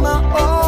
my own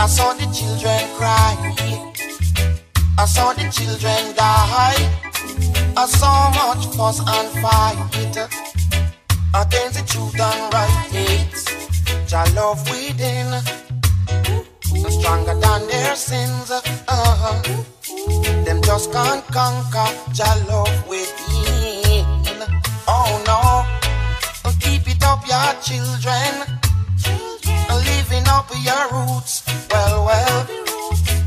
I saw the children cry. I saw the children die. I saw much fuss and fight against the truth and right hates. Jah love within, stronger than their sins. Uh-huh. Them just can't conquer Jah love within. Oh no, keep it up, your children. Living up your roots. Well.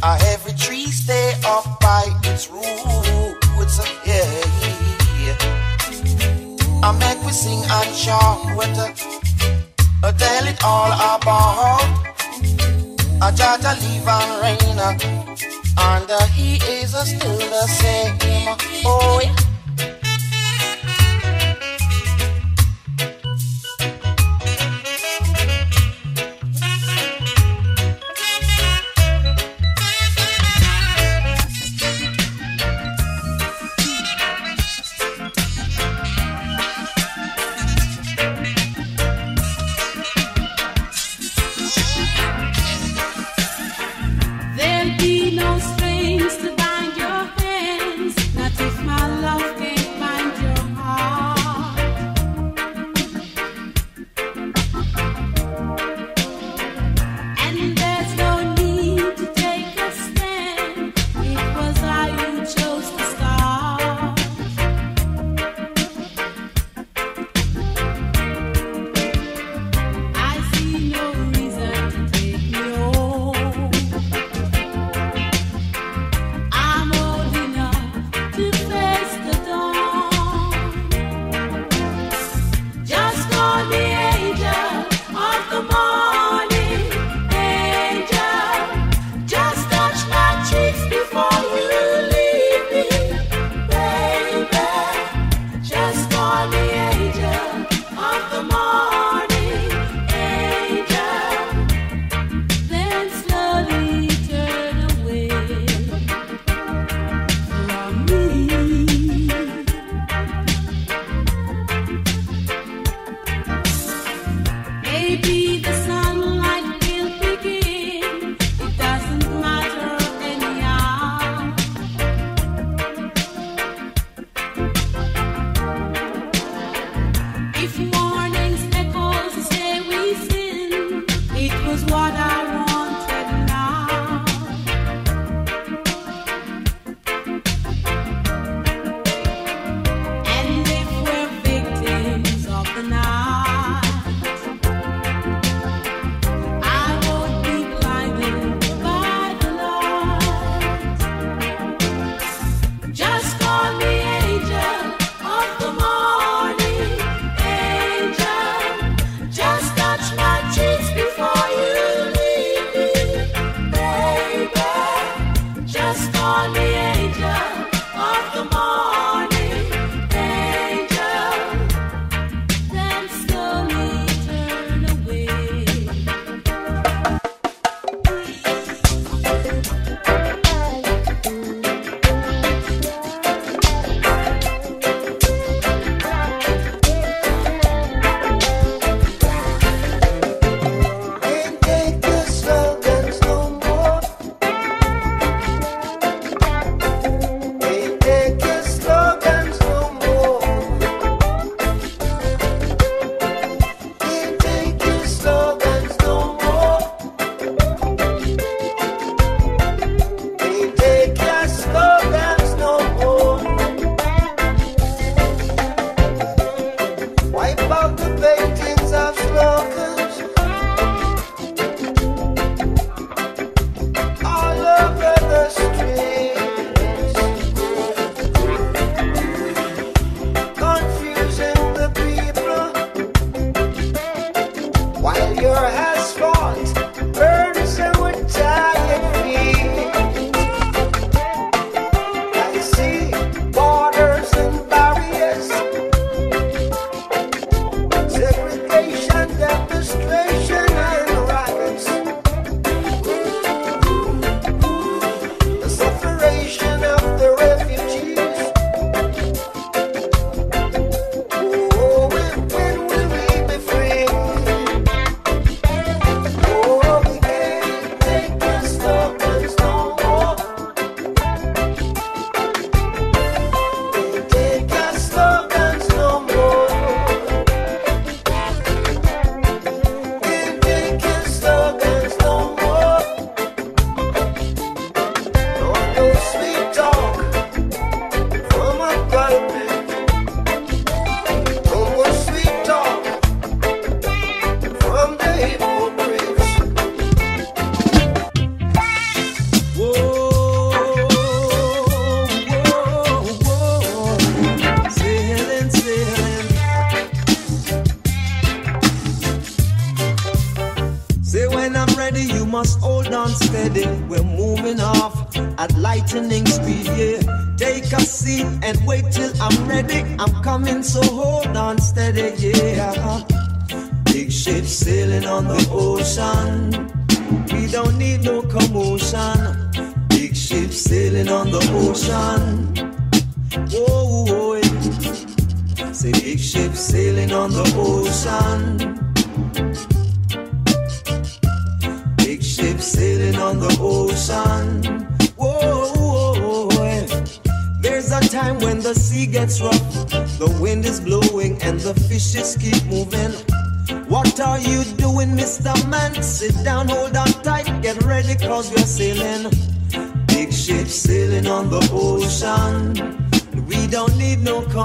Uh, every tree stay up by its roots. Yeah. I make we sing and shout. Uh, tell it all about. A Jah Jah leave and rain. And uh, he is uh, still the same. Oh, yeah.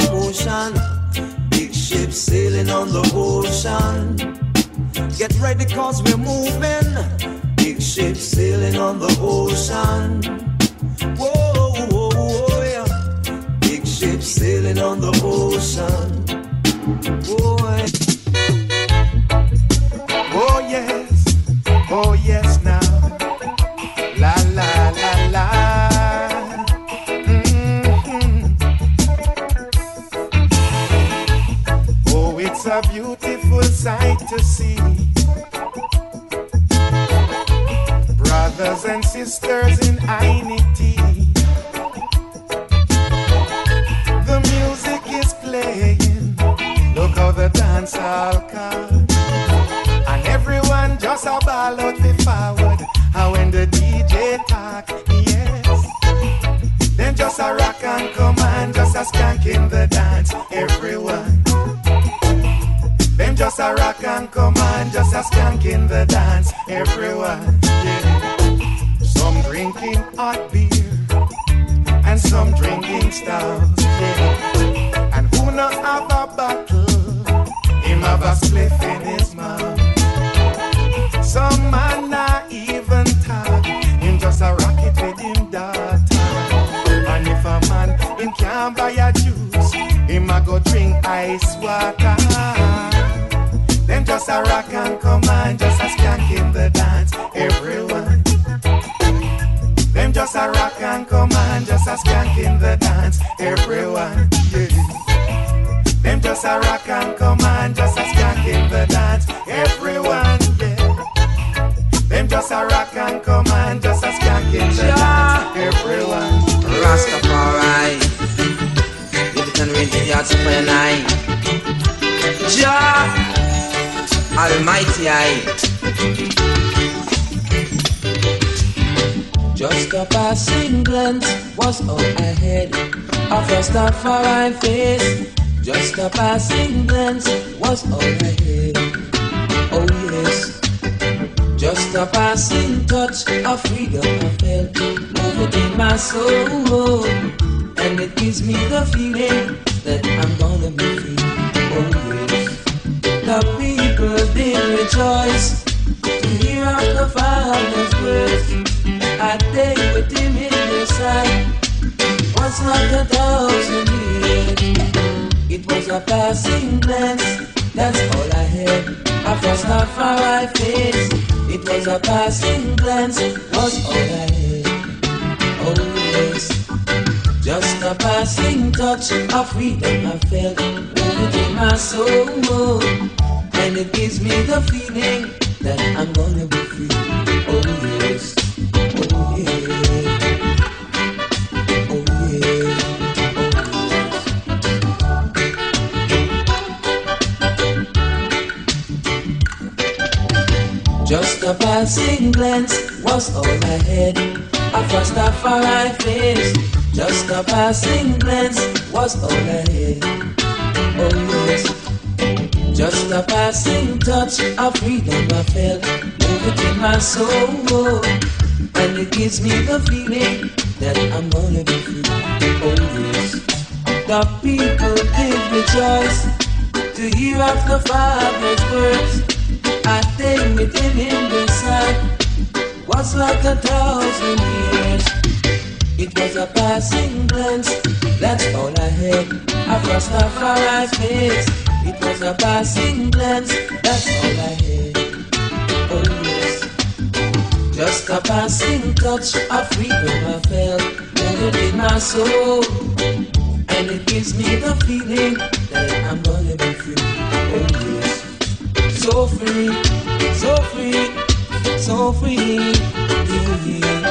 Commotion. Big ship sailing on the ocean. Get ready, cause we're moving. Big ship sailing on the ocean. Whoa, whoa, whoa, yeah. Big ship sailing on the ocean. Boy. All I had of a Rastafari face. Just a passing glance was I had. Oh yes. Just a passing touch of freedom I felt. Move it in my soul And it gives me the feeling that I'm gonna be free. Oh yes. The people did rejoice To hear of the Father's words I day with him in their sight Was like a It was a passing glance. That's all I had. After A Rastafari face it was a passing glance, was all I had. Oh yes, just a passing touch of freedom I felt. Within my soul, and it gives me the feeling that I'm gonna be free. Just a passing glance was all I had. A Rastafari face. Just a passing glance was had. Oh yes. Just a passing touch of freedom I felt. Move it in my soul. And it gives me the feeling that I'm gonna be free. Oh yes. The people did rejoice to hear of the Father's words. I think within him the was like a thousand years. It was a passing glance, that's all I had. I crossed a Rastafari face. It was a passing glance, that's all I had. Oh. Just a passing touch of freedom I felt within my soul. And it gives me the feeling that I'm gonna be free. Oh yes. So free, so free, so free. Yeah, yeah.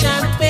Champagne,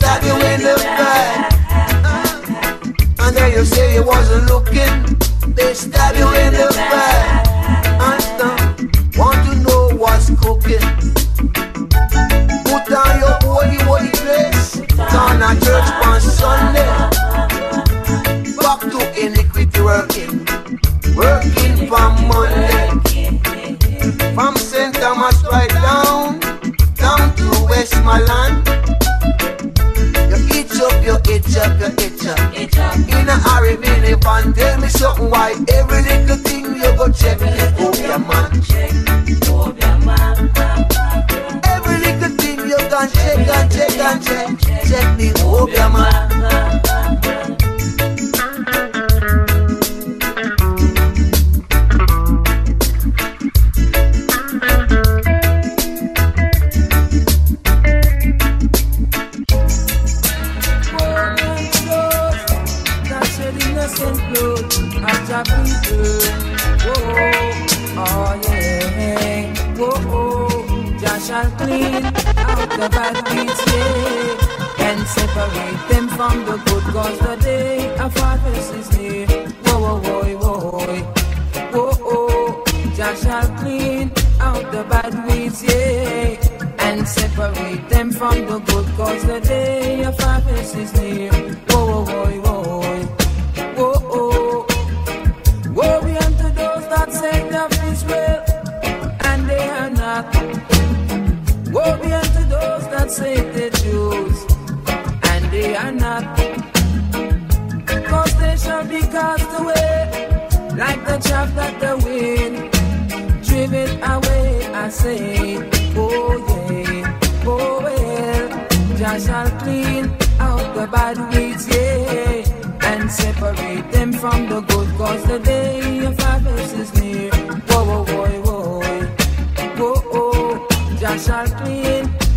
stab you in the back. And then you say you wasn't looking, they stab you in the back. And uh, want to know what's cooking. Put on your holy, holy place. Turn a church on Sunday. Back to iniquity working. Working from Monday. From St. Thomas right down, down to Westmoreland you itch up, you itch up. In a hurry, me and tell me something why every little thing you go check it over your man. Check over your man. Every little thing you go check and check and check. Check the over your man.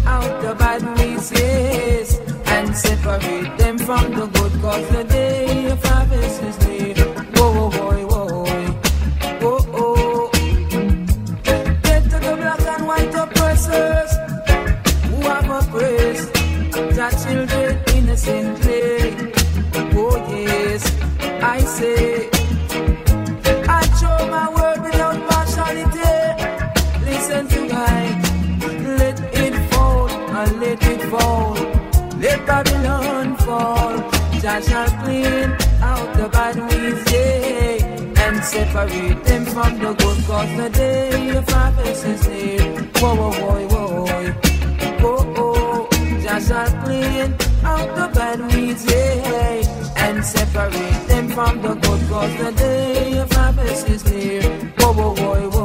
out the bad places and separate them from the good. shall clean out the bad weeds, yeah, and separate them from the good. Cause the day of harvest is near. Whoa, whoa, whoa, whoa, whoa, oh. Jah shall clean out the bad weeds, yeah, and separate them from the good. Cause the day of harvest is near. Whoa, whoa, whoa, whoa.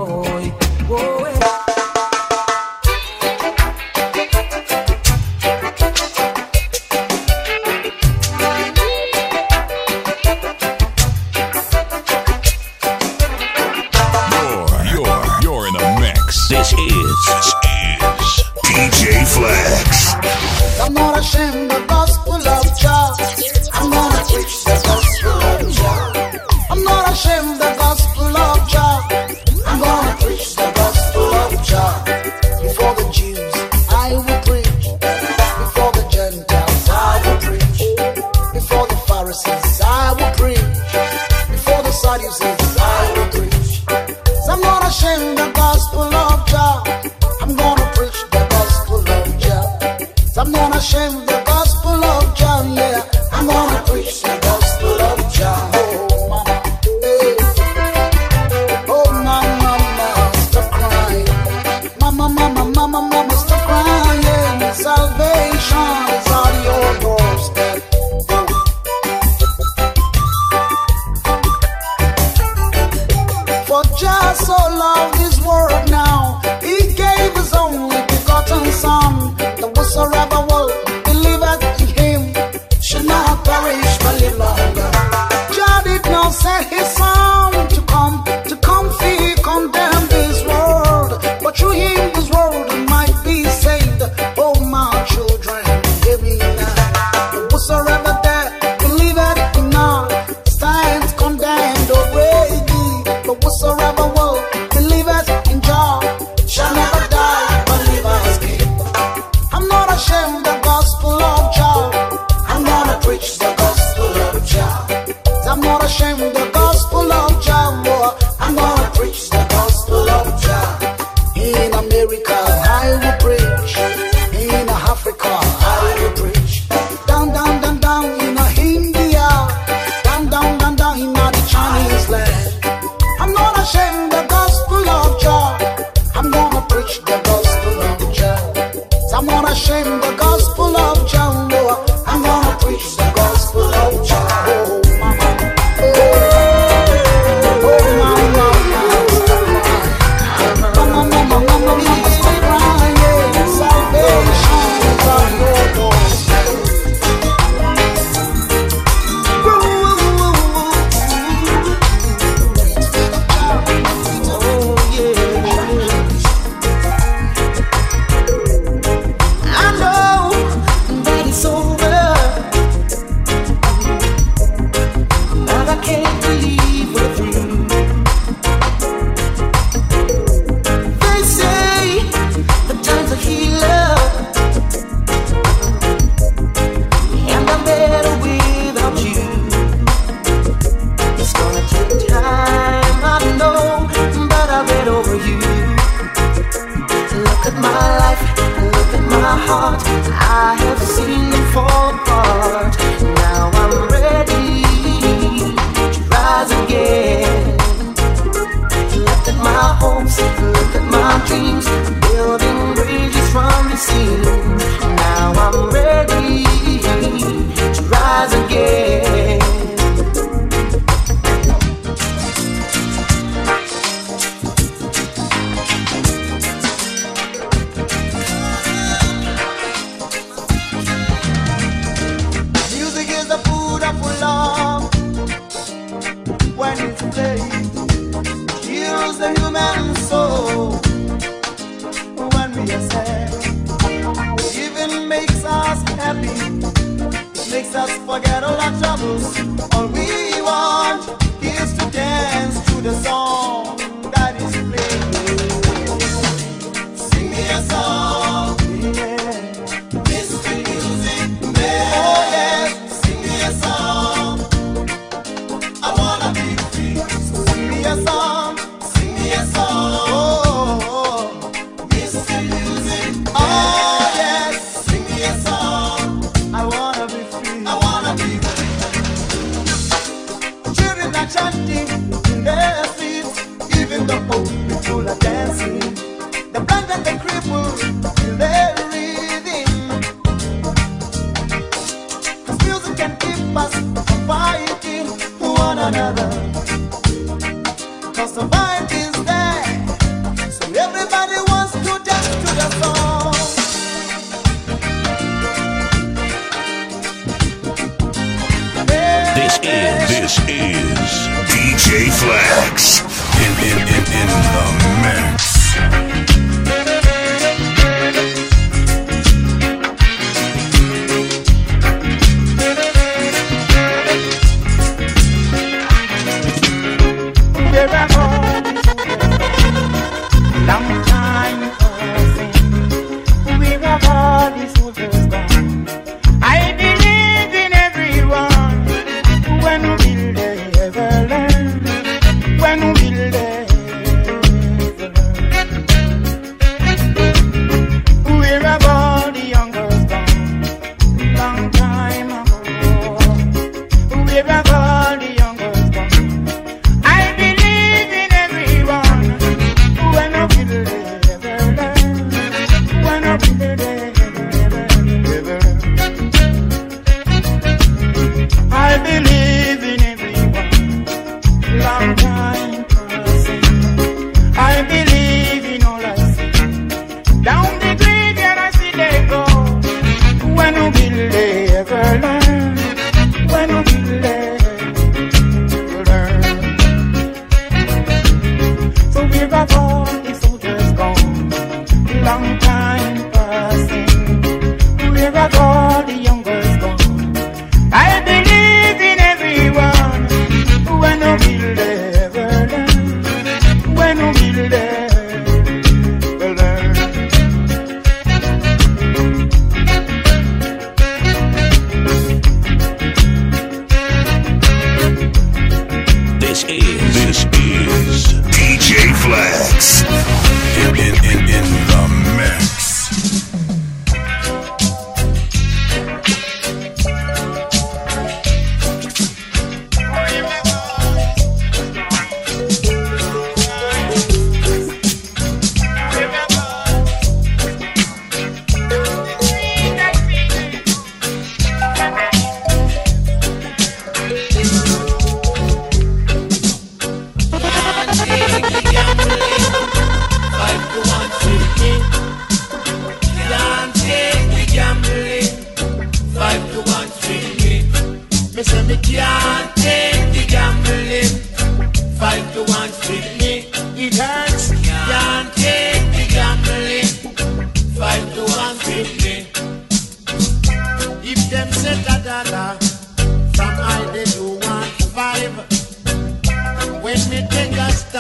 things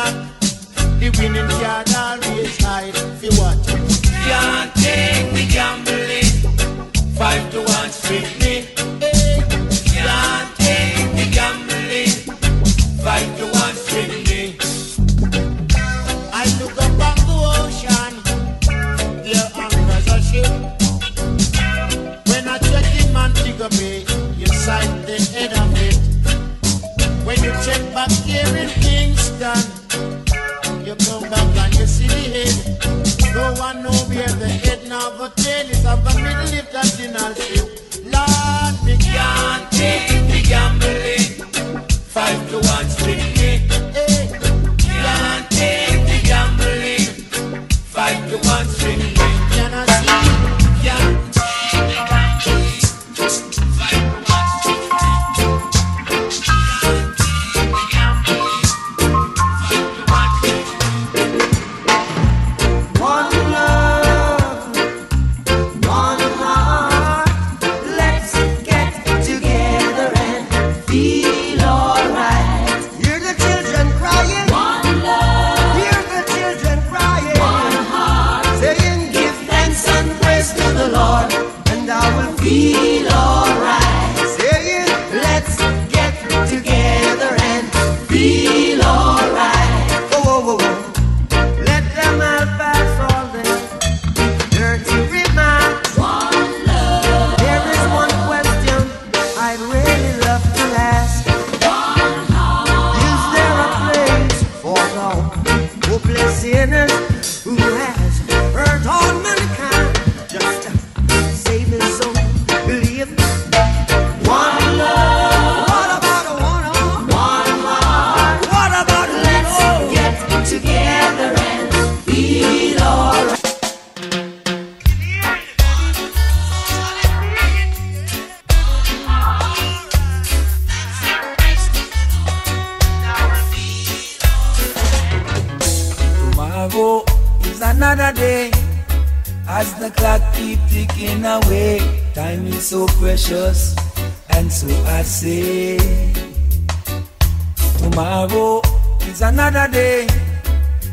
take a stock, the winning card another day. As the clock keep ticking away, time is so precious, and so I say, tomorrow is another day.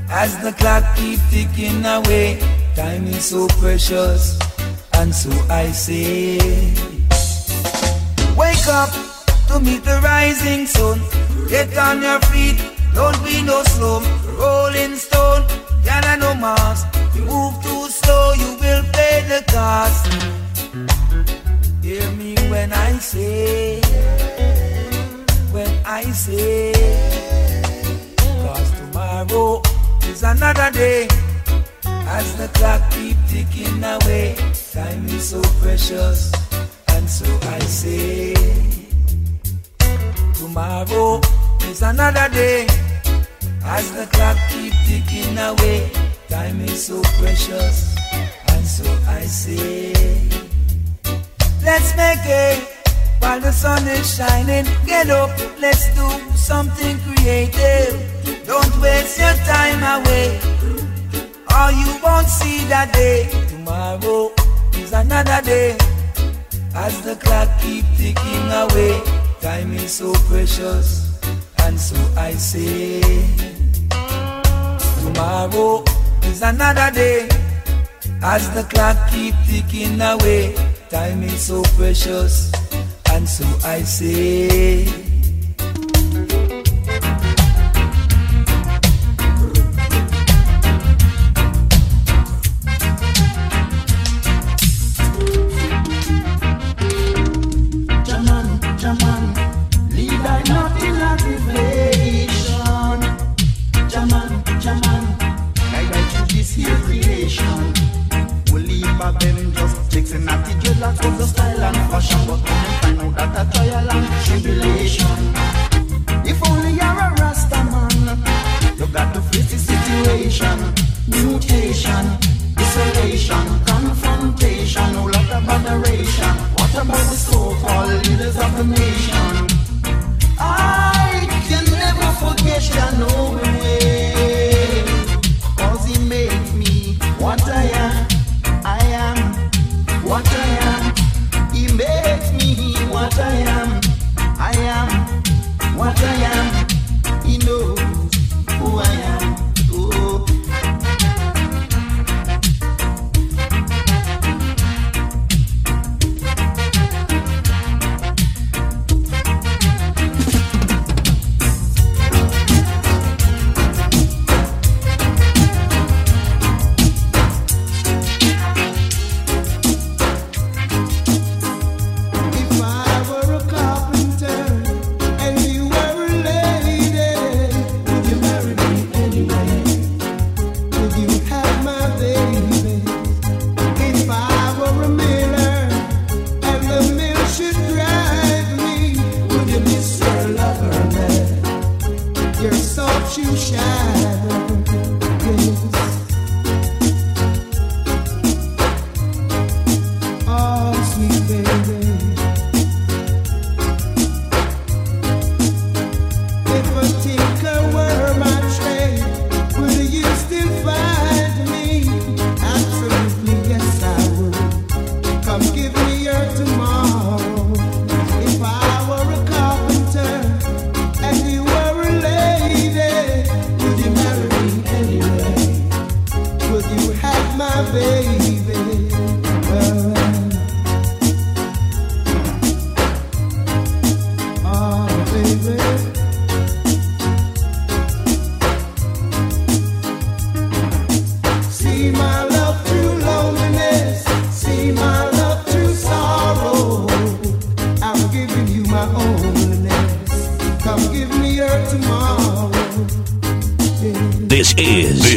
As the clock keep ticking away, time is so precious, and so I say, wake up to meet the rising sun. Get on your feet, don't be no slow. Rolling stone, gather no mass. You move too slow, you will pay the cost. Hear me when I say, when I say, cause tomorrow is another day. As the clock keep ticking away, time is so precious, and so I say, tomorrow is another day. As the clock keep ticking away, time is so precious, and so I say, let's make it while the sun is shining. Get up, let's do something creative. Don't waste your time away, or you won't see that day. Tomorrow is another day. As the clock keep ticking away, time is so precious, and so I say, tomorrow is another day. As the clock keep ticking away, time is so precious, and so I say. We them just chasing at the dreadlocks of the style and fashion, but when they find out that a trial and tribulation. If only you're a Rasta man, you got to face the situation. Mutation, isolation, confrontation, no lot of adoration. What about the so-called leaders of the nation? I can never forget your noble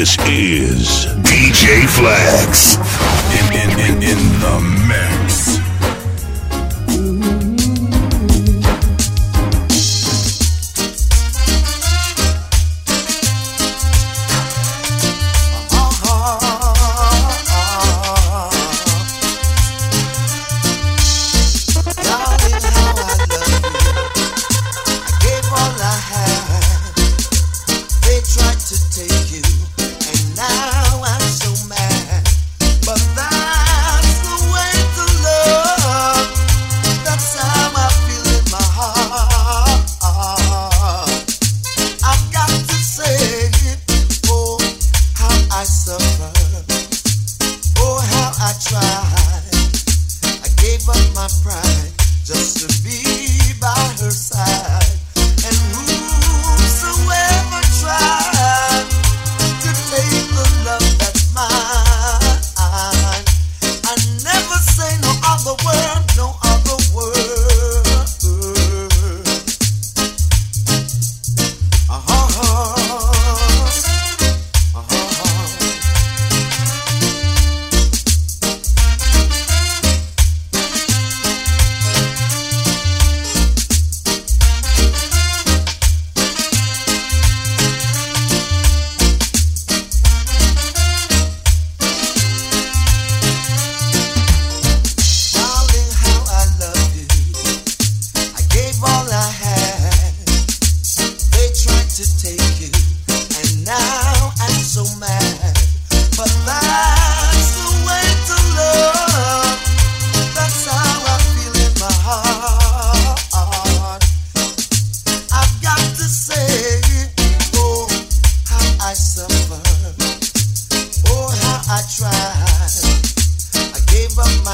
this is DJ Flex in in in, in the.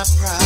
my pride.